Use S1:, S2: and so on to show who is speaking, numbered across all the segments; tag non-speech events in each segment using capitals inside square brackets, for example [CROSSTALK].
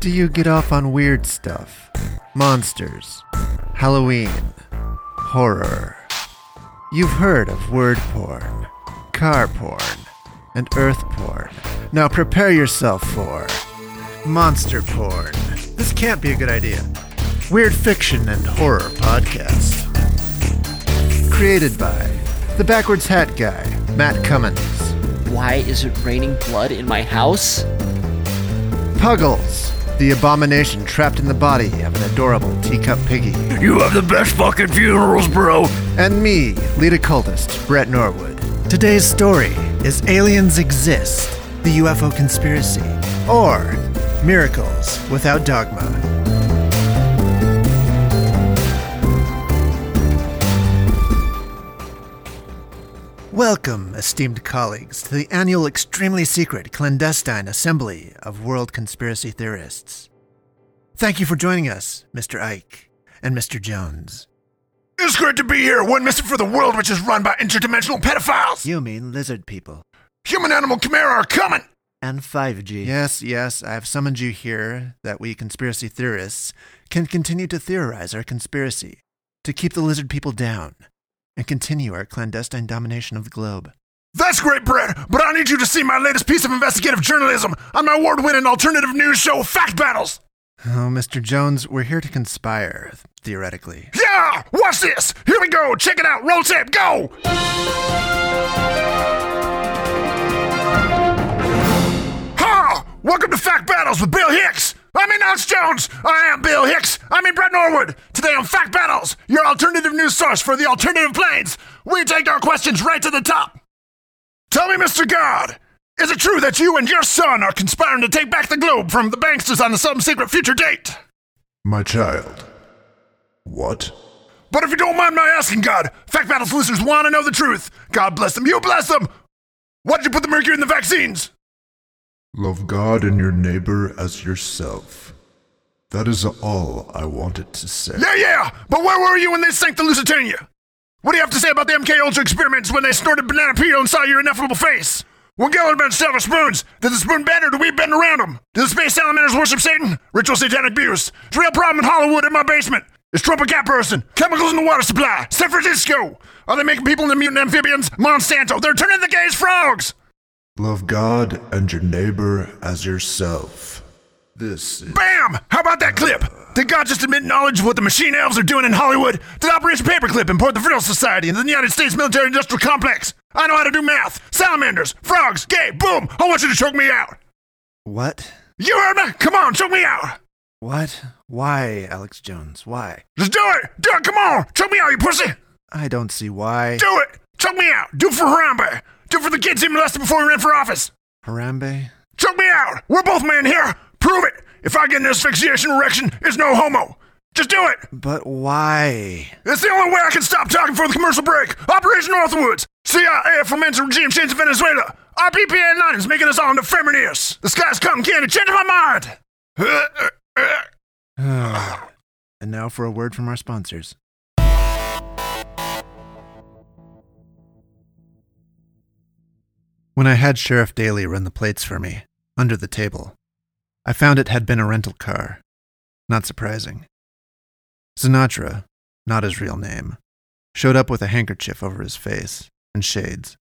S1: Do you get off on weird stuff? Monsters, Halloween, horror. You've heard of word porn, car porn, and earth porn. Now prepare yourself for monster porn. This can't be a good idea. Weird fiction and horror podcast. Created by the backwards hat guy, Matt Cummins.
S2: Why is it raining blood in my house?
S1: Puggles, the abomination trapped in the body of an adorable teacup piggy.
S3: You have the best fucking funerals, bro.
S1: And me, lead occultist, Brett Norwood. Today's story is Aliens Exist, the UFO Conspiracy, or Miracles Without Dogma. Welcome, esteemed colleagues, to the annual extremely secret clandestine assembly of world conspiracy theorists. Thank you for joining us, Mr. Ike and Mr. Jones.
S3: It's great to be here, one mission for the world which is run by interdimensional pedophiles.
S1: You mean lizard people.
S3: Human animal chimera are coming.
S1: And 5G. Yes, yes, I have summoned you here that we conspiracy theorists can continue to theorize our conspiracy, to keep the lizard people down, and continue our clandestine domination of the globe.
S3: That's great, Brett, but I need you to see my latest piece of investigative journalism on my award winning alternative news show, Fact Battles.
S1: Oh, Mr. Jones, we're here to conspire, theoretically.
S3: Yeah! Watch this! Here we go! Check it out! Roll tape, go! Ha! Welcome to Fact Battles with Bill Hicks! I mean, Alex Jones! I am Bill Hicks! I mean, Brett Norwood! Today on Fact Battles, your alternative news source for the alternative planes! We take our questions right to the top! Tell me, Mr. God, is it true that you and your son are conspiring to take back the globe from the banksters on some secret future date?
S4: My child. What?
S3: But if you don't mind my asking, God, Fact Battles listeners want to know the truth. God bless them. You bless them. Why'd you put the mercury in the vaccines?
S4: Love God and your neighbor as yourself. That is all I wanted to say.
S3: Yeah, yeah. But where were you when they sank the Lusitania? What do you have to say about the MK Ultra experiments when they snorted banana peel and saw your ineffable face? When Geller bent silver spoons, did the spoon bend or did we bend around them? Did the space salamanders worship Satan? Ritual satanic abuse. It's a real problem in Hollywood in my basement. It's Trump a cat person? Chemicals in the water supply. San Francisco. Are they making people into mutant amphibians? Monsanto. They're turning the gays frogs.
S4: Love God and your neighbor as yourself. This is.
S3: Bam! How about that clip? Did God just admit knowledge of what the machine elves are doing in Hollywood? Did Operation Paperclip import the Friddle Society into the United States military industrial complex? I know how to do math. Salamanders, frogs, gay, boom! I want you to choke me out.
S1: What?
S3: You heard me? Come on, choke me out.
S1: What? Why, Alex Jones? Why?
S3: Just do it. Do it. Come on. Choke me out, you pussy.
S1: I don't see why.
S3: Do it. Choke me out. Do it for Harambe. Do it for the kids he molested before he ran for office.
S1: Harambe?
S3: Choke me out. We're both men here. Prove it. If I get an asphyxiation erection, it's no homo. Just do it.
S1: But why?
S3: It's the only way I can stop talking for the commercial break. Operation Northwoods. CIA fomenting regime change in Venezuela. RPPA 9 is making us all into feminists. The sky's come candy. Change my mind. [SIGHS]
S1: and now for a word from our sponsors. When I had Sheriff Daly run the plates for me, under the table, I found it had been a rental car. Not surprising. Sinatra, not his real name, showed up with a handkerchief over his face and shades.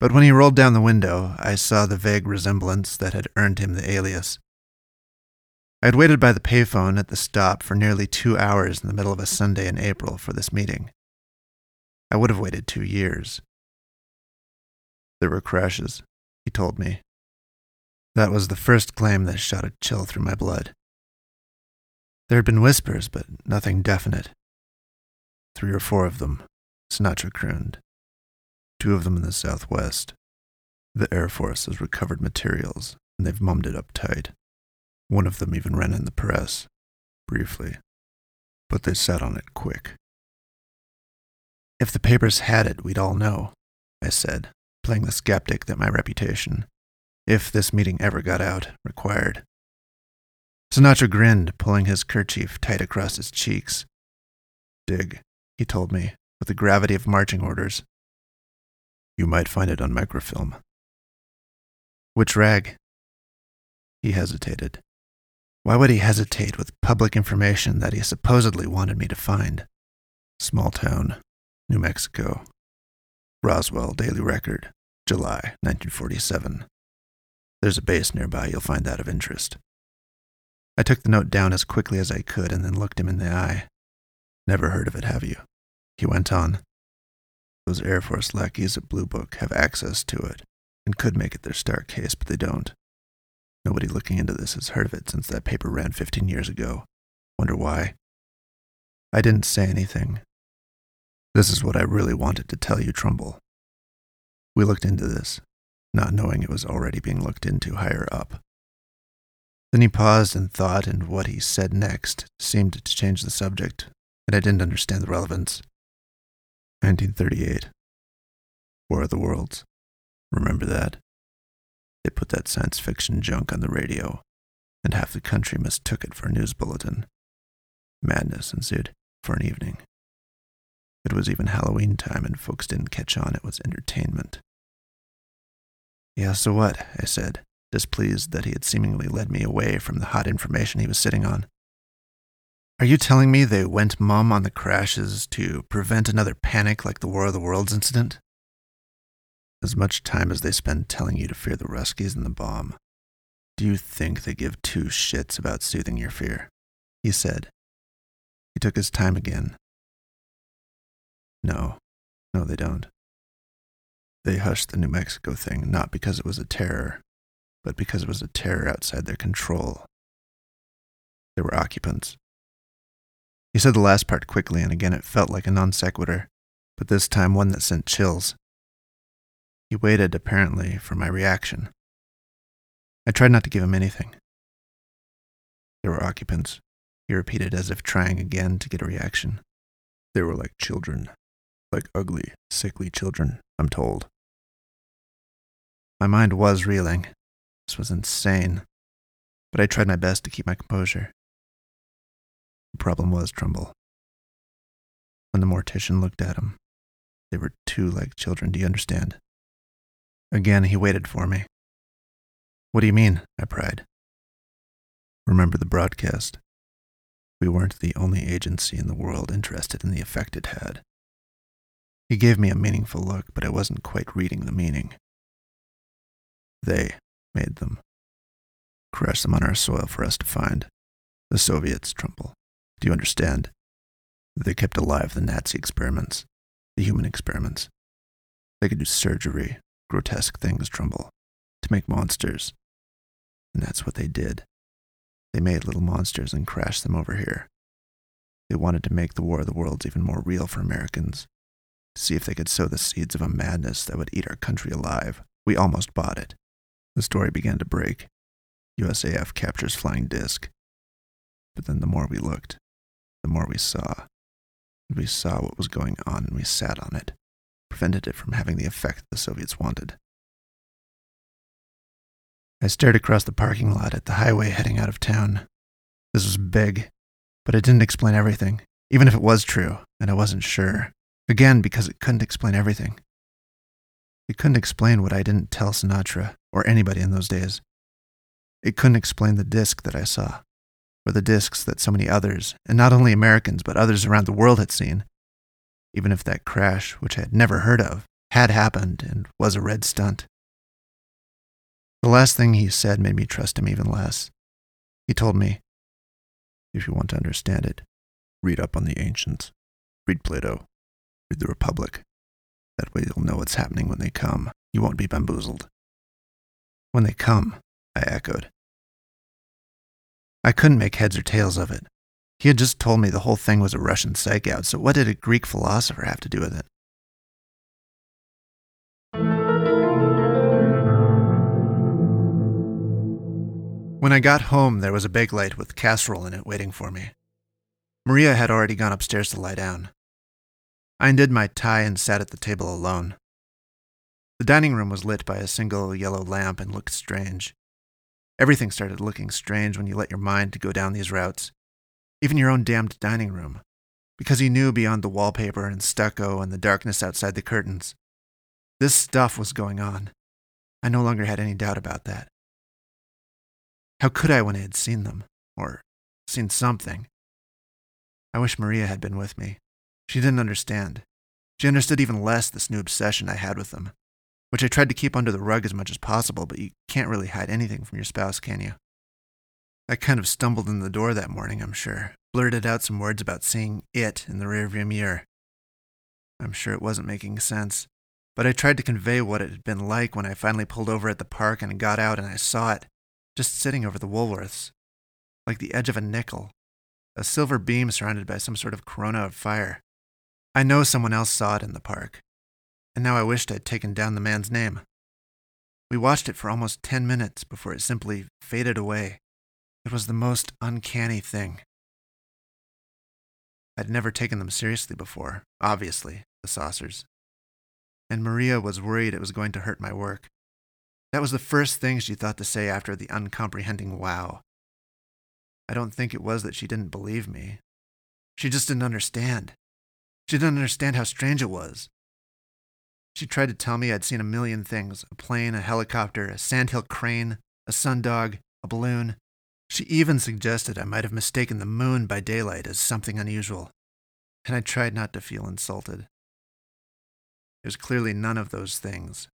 S1: But when he rolled down the window, I saw the vague resemblance that had earned him the alias. I had waited by the payphone at the stop for nearly two hours in the middle of a Sunday in April for this meeting. I would have waited two years. There were crashes, he told me. That was the first claim that shot a chill through my blood. There had been whispers, but nothing definite. Three or four of them, Sinatra crooned. Two of them in the southwest. The Air Force has recovered materials, and they've mummed it up tight. One of them even ran in the press, briefly, but they sat on it quick. If the papers had it, we'd all know, I said, playing the skeptic that my reputation, if this meeting ever got out, required. Sinatra grinned, pulling his kerchief tight across his cheeks. Dig, he told me, with the gravity of marching orders. You might find it on microfilm. Which rag? He hesitated. Why would he hesitate with public information that he supposedly wanted me to find? Small town, New Mexico. Roswell Daily Record, July 1947. There's a base nearby, you'll find that of interest. I took the note down as quickly as I could and then looked him in the eye. Never heard of it, have you? He went on. Those Air Force lackeys at Blue Book have access to it and could make it their star case, but they don't. Nobody looking into this has heard of it since that paper ran 15 years ago. Wonder why? I didn't say anything. This is what I really wanted to tell you, Trumbull. We looked into this, not knowing it was already being looked into higher up. Then he paused and thought, and what he said next seemed to change the subject, and I didn't understand the relevance. 1938. War of the Worlds. Remember that? They put that science fiction junk on the radio, and half the country mistook it for a news bulletin. Madness ensued for an evening. It was even Halloween time, and folks didn't catch on it was entertainment. Yeah, so what? I said, displeased that he had seemingly led me away from the hot information he was sitting on. Are you telling me they went mum on the crashes to prevent another panic like the War of the Worlds incident? As much time as they spend telling you to fear the Ruskies and the bomb, do you think they give two shits about soothing your fear? He said. He took his time again. No, no, they don't. They hushed the New Mexico thing not because it was a terror, but because it was a terror outside their control. There were occupants. He said the last part quickly, and again it felt like a non sequitur, but this time one that sent chills. He waited, apparently, for my reaction. I tried not to give him anything. There were occupants, he repeated as if trying again to get a reaction. They were like children, like ugly, sickly children, I'm told. My mind was reeling. This was insane. But I tried my best to keep my composure. The problem was Trumbull. When the mortician looked at him, they were too like children, do you understand? Again, he waited for me. What do you mean? I pried. Remember the broadcast. We weren't the only agency in the world interested in the effect it had. He gave me a meaningful look, but I wasn't quite reading the meaning. They made them. Crashed them on our soil for us to find. The Soviets, Trumbull. Do you understand? They kept alive the Nazi experiments, the human experiments. They could do surgery, grotesque things, Trumbull, to make monsters. And that's what they did. They made little monsters and crashed them over here. They wanted to make the War of the Worlds even more real for Americans. See if they could sow the seeds of a madness that would eat our country alive. We almost bought it. The story began to break. USAF captures flying disc. But then the more we looked, the more we saw. And we saw what was going on and we sat on it prevented it from having the effect the Soviets wanted. I stared across the parking lot at the highway heading out of town. This was big, but it didn't explain everything, even if it was true, and I wasn't sure. Again, because it couldn't explain everything. It couldn't explain what I didn't tell Sinatra or anybody in those days. It couldn't explain the disc that I saw, or the discs that so many others, and not only Americans, but others around the world had seen, even if that crash, which I had never heard of, had happened and was a red stunt. The last thing he said made me trust him even less. He told me, If you want to understand it, read up on the ancients, read Plato, the Republic. That way you'll know what's happening when they come. You won't be bamboozled. When they come, I echoed. I couldn't make heads or tails of it. He had just told me the whole thing was a Russian psych out, so what did a Greek philosopher have to do with it? When I got home, there was a big light with casserole in it waiting for me. Maria had already gone upstairs to lie down. I undid my tie and sat at the table alone. The dining room was lit by a single yellow lamp and looked strange. Everything started looking strange when you let your mind go down these routes even your own damned dining room, because he knew beyond the wallpaper and stucco and the darkness outside the curtains. This stuff was going on. I no longer had any doubt about that. How could I when I had seen them? or seen something. I wish Maria had been with me. She didn't understand. She understood even less this new obsession I had with them, which I tried to keep under the rug as much as possible, but you can't really hide anything from your spouse, can you? I kind of stumbled in the door that morning, I'm sure, blurted out some words about seeing it in the rearview mirror. I'm sure it wasn't making sense, but I tried to convey what it had been like when I finally pulled over at the park and got out and I saw it, just sitting over the Woolworths, like the edge of a nickel, a silver beam surrounded by some sort of corona of fire. I know someone else saw it in the park, and now I wished I'd taken down the man's name. We watched it for almost 10 minutes before it simply faded away. It was the most uncanny thing. I'd never taken them seriously before, obviously, the saucers. And Maria was worried it was going to hurt my work. That was the first thing she thought to say after the uncomprehending wow. I don't think it was that she didn't believe me. She just didn't understand. She didn't understand how strange it was. She tried to tell me I'd seen a million things a plane, a helicopter, a sandhill crane, a sundog, a balloon. She even suggested I might have mistaken the moon by daylight as something unusual, and I tried not to feel insulted. It was clearly none of those things.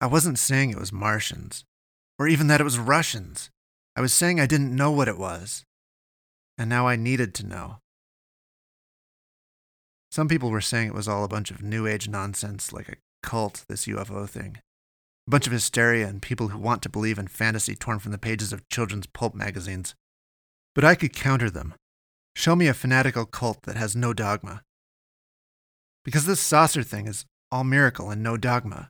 S1: I wasn't saying it was Martians, or even that it was Russians. I was saying I didn't know what it was, and now I needed to know. Some people were saying it was all a bunch of New Age nonsense, like a cult, this UFO thing. A bunch of hysteria and people who want to believe in fantasy torn from the pages of children's pulp magazines. But I could counter them. Show me a fanatical cult that has no dogma. Because this saucer thing is all miracle and no dogma.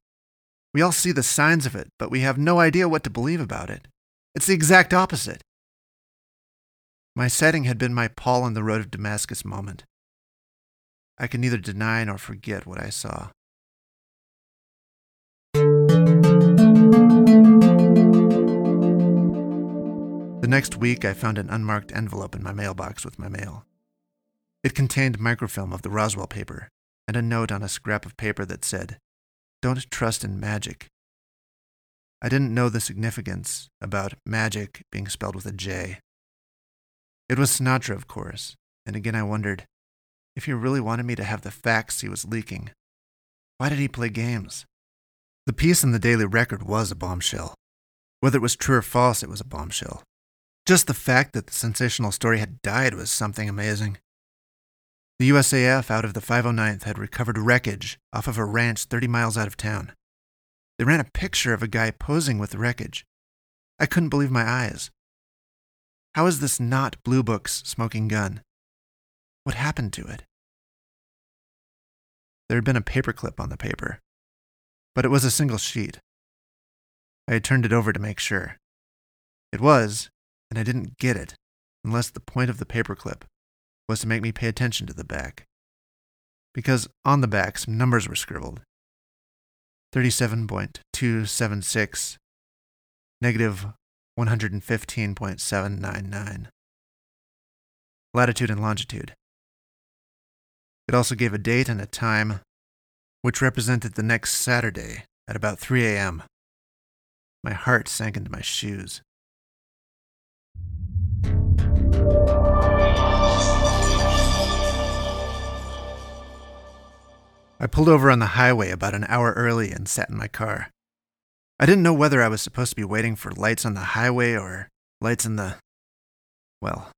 S1: We all see the signs of it, but we have no idea what to believe about it. It's the exact opposite. My setting had been my Paul on the road of Damascus moment. I can neither deny nor forget what I saw. The next week, I found an unmarked envelope in my mailbox with my mail. It contained microfilm of the Roswell paper and a note on a scrap of paper that said, Don't trust in Majic. I didn't know the significance about magic being spelled with a J. It was Sinatra, of course, and again I wondered if he really wanted me to have the facts he was leaking. Why did he play games? The piece in the Daily Record was a bombshell. Whether it was true or false, it was a bombshell. Just the fact that the sensational story had died was something amazing. The USAF out of the 509th had recovered wreckage off of a ranch 30 miles out of town. They ran a picture of a guy posing with the wreckage. I couldn't believe my eyes. How is this not Blue Book's smoking gun? What happened to it? There had been a paperclip on the paper, but it was a single sheet. I had turned it over to make sure. It was, and I didn't get it unless the point of the paperclip was to make me pay attention to the back. Because on the back, some numbers were scribbled 37.276, negative 115.799. Latitude and longitude. It also gave a date and a time, which represented the next Saturday at about 3 a.m. My heart sank into my shoes. I pulled over on the highway about an hour early and sat in my car. I didn't know whether I was supposed to be waiting for lights on the highway or lights in the. Well,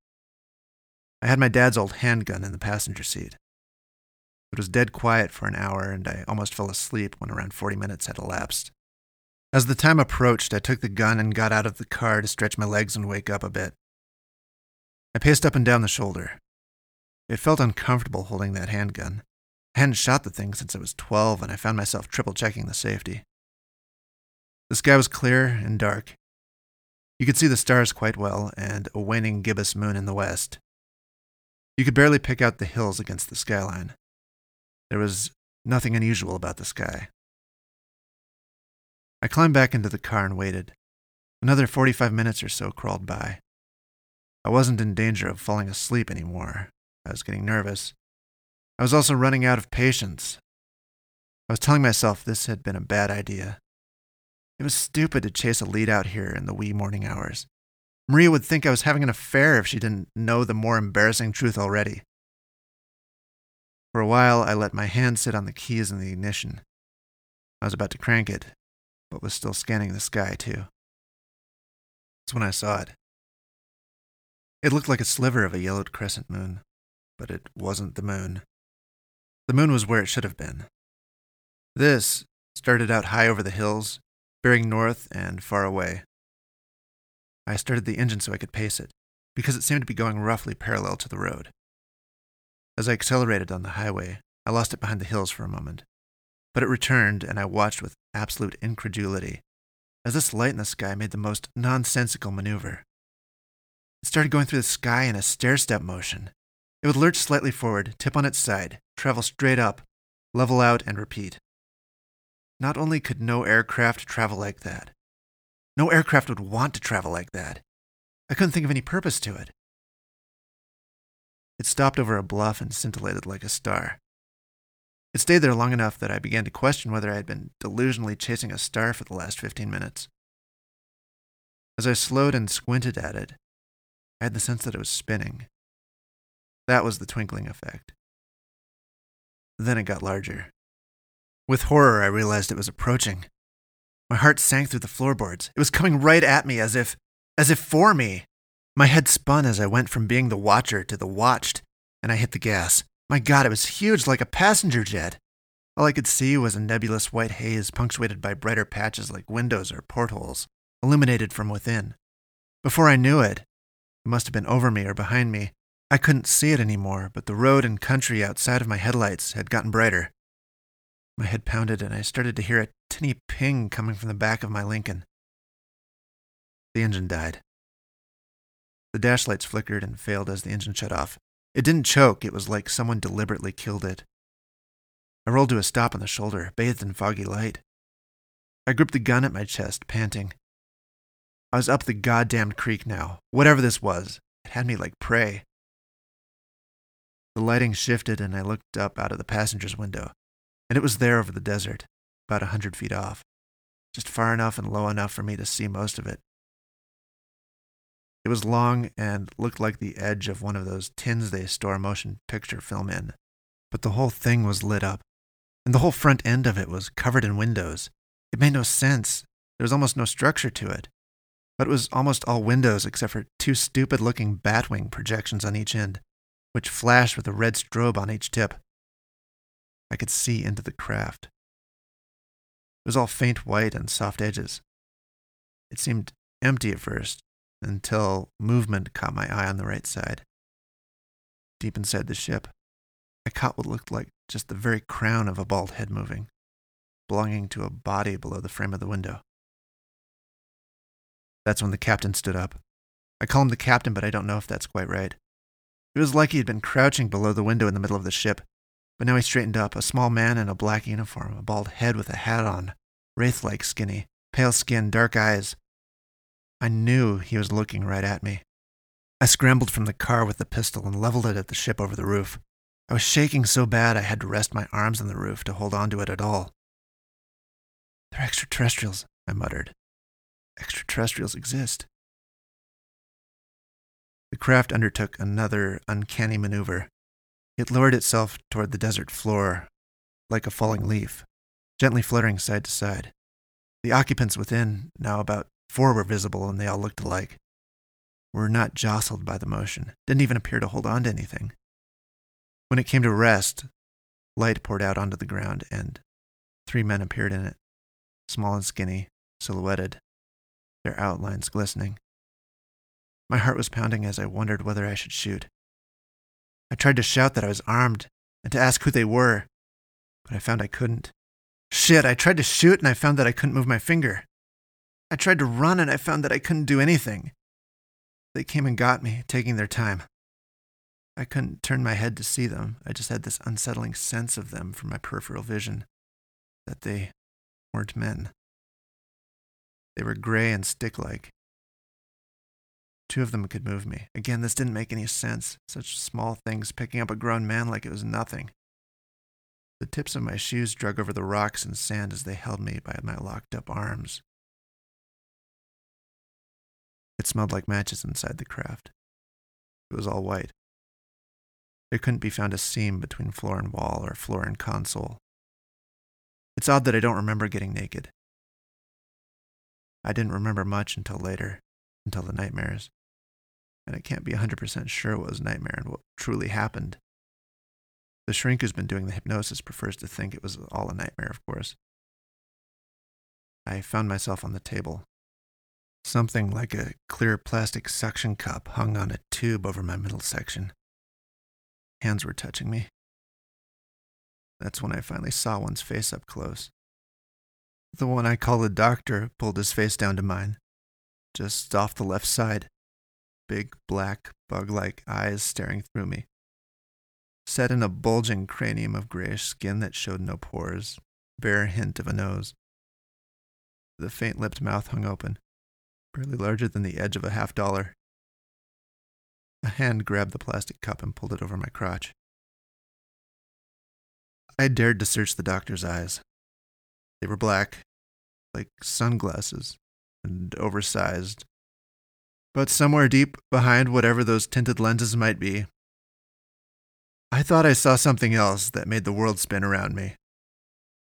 S1: I had my dad's old handgun in the passenger seat. It was dead quiet for an hour, and I almost fell asleep when around 40 minutes had elapsed. As the time approached, I took the gun and got out of the car to stretch my legs and wake up a bit. I paced up and down the shoulder. It felt uncomfortable holding that handgun. I hadn't shot the thing since I was 12, and I found myself triple checking the safety. The sky was clear and dark. You could see the stars quite well, and a waning gibbous moon in the west. You could barely pick out the hills against the skyline. There was nothing unusual about the sky. I climbed back into the car and waited. Another 45 minutes or so crawled by. I wasn't in danger of falling asleep anymore. I was getting nervous. I was also running out of patience. I was telling myself this had been a bad idea. It was stupid to chase a lead out here in the wee morning hours. Maria would think I was having an affair if she didn't know the more embarrassing truth already. For a while, I let my hand sit on the keys in the ignition. I was about to crank it, but was still scanning the sky, too. That's when I saw it. It looked like a sliver of a yellowed crescent moon, but it wasn't the moon. The moon was where it should have been. This started out high over the hills, bearing north and far away. I started the engine so I could pace it, because it seemed to be going roughly parallel to the road. As I accelerated on the highway, I lost it behind the hills for a moment, but it returned and I watched with absolute incredulity as this light in the sky made the most nonsensical maneuver. It started going through the sky in a stair step motion. It would lurch slightly forward, tip on its side, travel straight up, level out, and repeat. Not only could no aircraft travel like that, no aircraft would want to travel like that. I couldn't think of any purpose to it. It stopped over a bluff and scintillated like a star. It stayed there long enough that I began to question whether I had been delusionally chasing a star for the last 15 minutes. As I slowed and squinted at it, I had the sense that it was spinning. That was the twinkling effect. Then it got larger. With horror, I realized it was approaching. My heart sank through the floorboards. It was coming right at me as if, as if for me. My head spun as I went from being the watcher to the watched, and I hit the gas. My God, it was huge like a passenger jet. All I could see was a nebulous white haze punctuated by brighter patches like windows or portholes, illuminated from within. Before I knew it, it must have been over me or behind me. I couldn't see it anymore, but the road and country outside of my headlights had gotten brighter. My head pounded, and I started to hear a tinny ping coming from the back of my Lincoln. The engine died. The dash lights flickered and failed as the engine shut off. It didn't choke, it was like someone deliberately killed it. I rolled to a stop on the shoulder, bathed in foggy light. I gripped the gun at my chest, panting. I was up the goddamned creek now. Whatever this was, it had me like prey. The lighting shifted, and I looked up out of the passenger's window and it was there over the desert, about a hundred feet off, just far enough and low enough for me to see most of it. It was long and looked like the edge of one of those tins they store motion picture film in, but the whole thing was lit up, and the whole front end of it was covered in windows. It made no sense. There was almost no structure to it, but it was almost all windows except for two stupid looking batwing projections on each end, which flashed with a red strobe on each tip. I could see into the craft. It was all faint white and soft edges. It seemed empty at first, until movement caught my eye on the right side. Deep inside the ship, I caught what looked like just the very crown of a bald head moving, belonging to a body below the frame of the window. That's when the captain stood up. I call him the captain, but I don't know if that's quite right. It was like he had been crouching below the window in the middle of the ship, but now he straightened up, a small man in a black uniform, a bald head with a hat on, wraith like skinny, pale skin, dark eyes. I knew he was looking right at me. I scrambled from the car with the pistol and leveled it at the ship over the roof. I was shaking so bad I had to rest my arms on the roof to hold on to it at all. They're extraterrestrials, I muttered. Extraterrestrials exist. The craft undertook another uncanny maneuver. It lowered itself toward the desert floor like a falling leaf, gently fluttering side to side. The occupants within, now about four, were visible and they all looked alike. Were not jostled by the motion, didn't even appear to hold on to anything. When it came to rest, light poured out onto the ground and three men appeared in it, small and skinny, silhouetted, their outlines glistening. My heart was pounding as I wondered whether I should shoot. I tried to shout that I was armed and to ask who they were, but I found I couldn't. Shit, I tried to shoot and I found that I couldn't move my finger. I tried to run and I found that I couldn't do anything. They came and got me, taking their time. I couldn't turn my head to see them. I just had this unsettling sense of them from my peripheral vision that they weren't men. They were gray and stick like, Two of them could move me. Again, this didn't make any sense. Such small things picking up a grown man like it was nothing. The tips of my shoes drug over the rocks and sand as they held me by my locked up arms. It smelled like matches inside the craft. It was all white. There couldn't be found a seam between floor and wall or floor and console. It's odd that I don't remember getting naked. I didn't remember much until later, until the nightmares. And I can't be 100% sure what was nightmare and what truly happened. The shrink who's been doing the hypnosis prefers to think it was all a nightmare, of course. I found myself on the table. Something like a clear plastic suction cup hung on a tube over my middle section. Hands were touching me. That's when I finally saw one's face up close. The one I call the doctor pulled his face down to mine, just off the left side, big black bug like eyes staring through me. Set in a bulging cranium of grayish skin that showed no pores, bare hint of a nose. The faint lipped mouth hung open, barely larger than the edge of a half dollar. A hand grabbed the plastic cup and pulled it over my crotch. I dared to search the doctor's eyes. They were black, like sunglasses, and oversized. But somewhere deep behind whatever those tinted lenses might be, I thought I saw something else that made the world spin around me,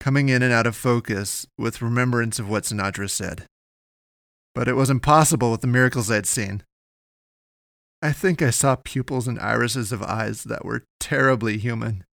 S1: coming in and out of focus with remembrance of what Sinatra said. But it was impossible with the miracles I'd seen. I think I saw pupils and irises of eyes that were terribly human.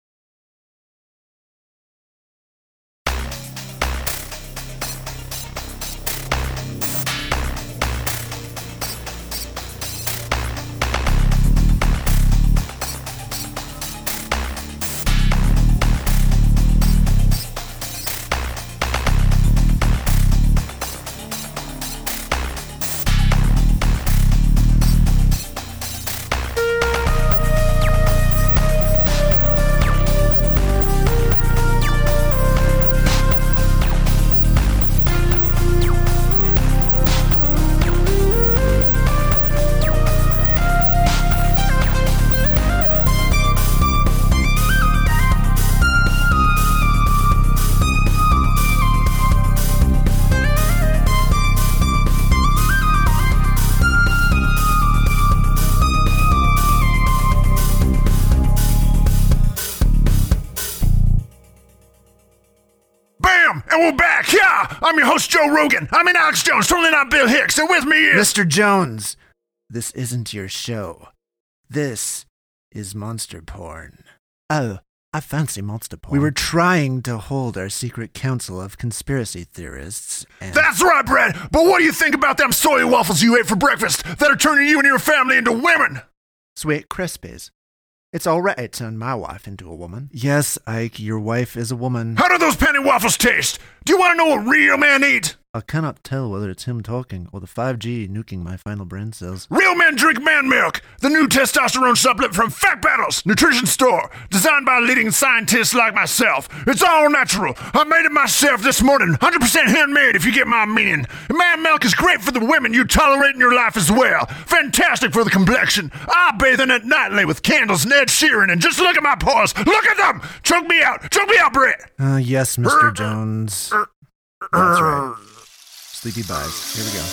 S3: We're back. Yeah! I'm your host, Joe Rogan. I'm in Alex Jones, totally not Bill Hicks. And with me is.
S1: Mr. Jones, this isn't your show. This is monster porn. Oh, I fancy monster porn. We were trying to hold our secret council of conspiracy theorists, and
S3: That's right, Brad. But what do you think about them soy waffles you ate for breakfast that are turning you and your family into women?
S1: sweet crispies. It's all right to turn my wife into a woman. Yes, Ike, your wife is a woman.
S3: How do those penny waffles taste? Do you want to know what real men eat?
S1: I cannot tell whether it's him talking or the 5G nuking my final brain cells.
S3: Real men drink man milk, the new testosterone supplement from Fact Battles Nutrition Store, designed by leading scientists like myself. It's all natural. I made it myself this morning, 100% handmade if you get my meaning. Man milk is great for the women you tolerate in your life as well. Fantastic for the complexion. I bathe in it nightly with candles and Ed Sheeran, and just look at my paws. Look at them. Choke me out. Choke me out, Brett.
S1: Uh, yes, Mr. Uh, uh, Jones. Uh, That's right. Sleepy buys. Here we go.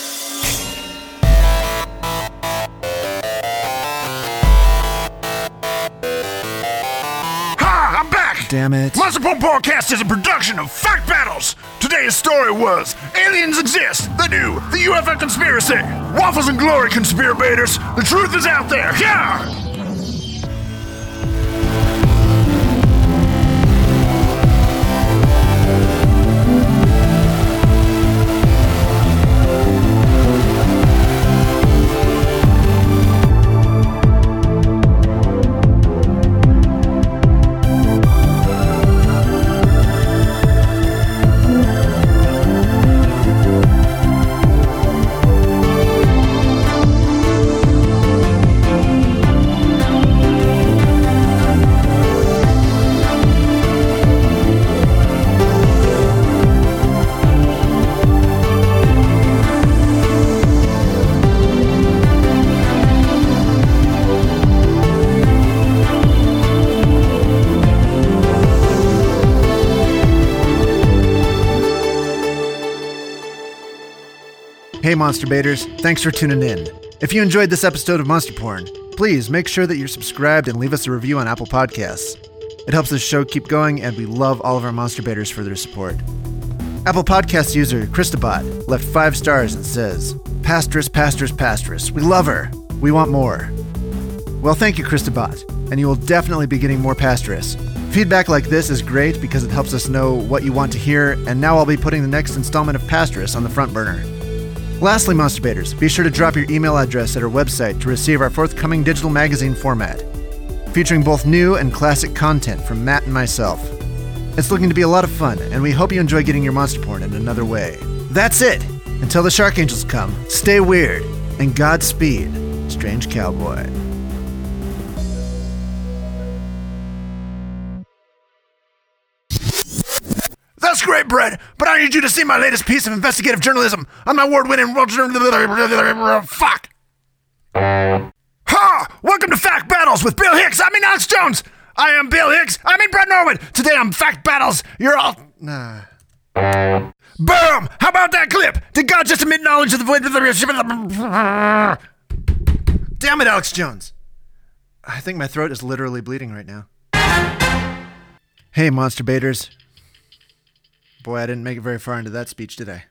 S3: Hi, I'm back.
S1: Damn it.
S3: Pump Podcast is a production of Fact Battles. Today's story was Aliens Exist, the new, the UFO conspiracy. Waffles and glory, conspirators. The truth is out there. Yeah!
S1: Hey, Monster Baiters, thanks for tuning in. If you enjoyed this episode of Monster Porn, please make sure that you're subscribed and leave us a review on Apple Podcasts. It helps the show keep going, and we love all of our Monster Baiters for their support. Apple Podcast user Christabot left five stars and says, Pastress, Pastress, Pastress. We love her. We want more. Well, thank you, Christabot, and you will definitely be getting more Pastress. Feedback like this is great because it helps us know what you want to hear, and now I'll be putting the next installment of Pastress on the front burner. Lastly, masturbators, be sure to drop your email address at our website to receive our forthcoming digital magazine format, featuring both new and classic content from Matt and myself. It's looking to be a lot of fun, and we hope you enjoy getting your monster porn in another way. That's it! Until the Shark Angels come, stay weird, and Godspeed, Strange Cowboy.
S3: That's great, Brett, but I need you to see my latest piece of investigative journalism on my award-winning... World journal. Fuck! Ha! Welcome to Fact Battles with Bill Hicks. I'm Alex Jones. I am Bill Hicks. I mean Brett Norwood. Today on Fact Battles, you're all...
S1: Nah.
S3: Boom! How about that clip? Did God just admit knowledge of the... Void?
S1: Damn it, Alex Jones! I think my throat is literally bleeding right now. Hey, Monster Baiters. Boy, I didn't make it very far into that speech, I?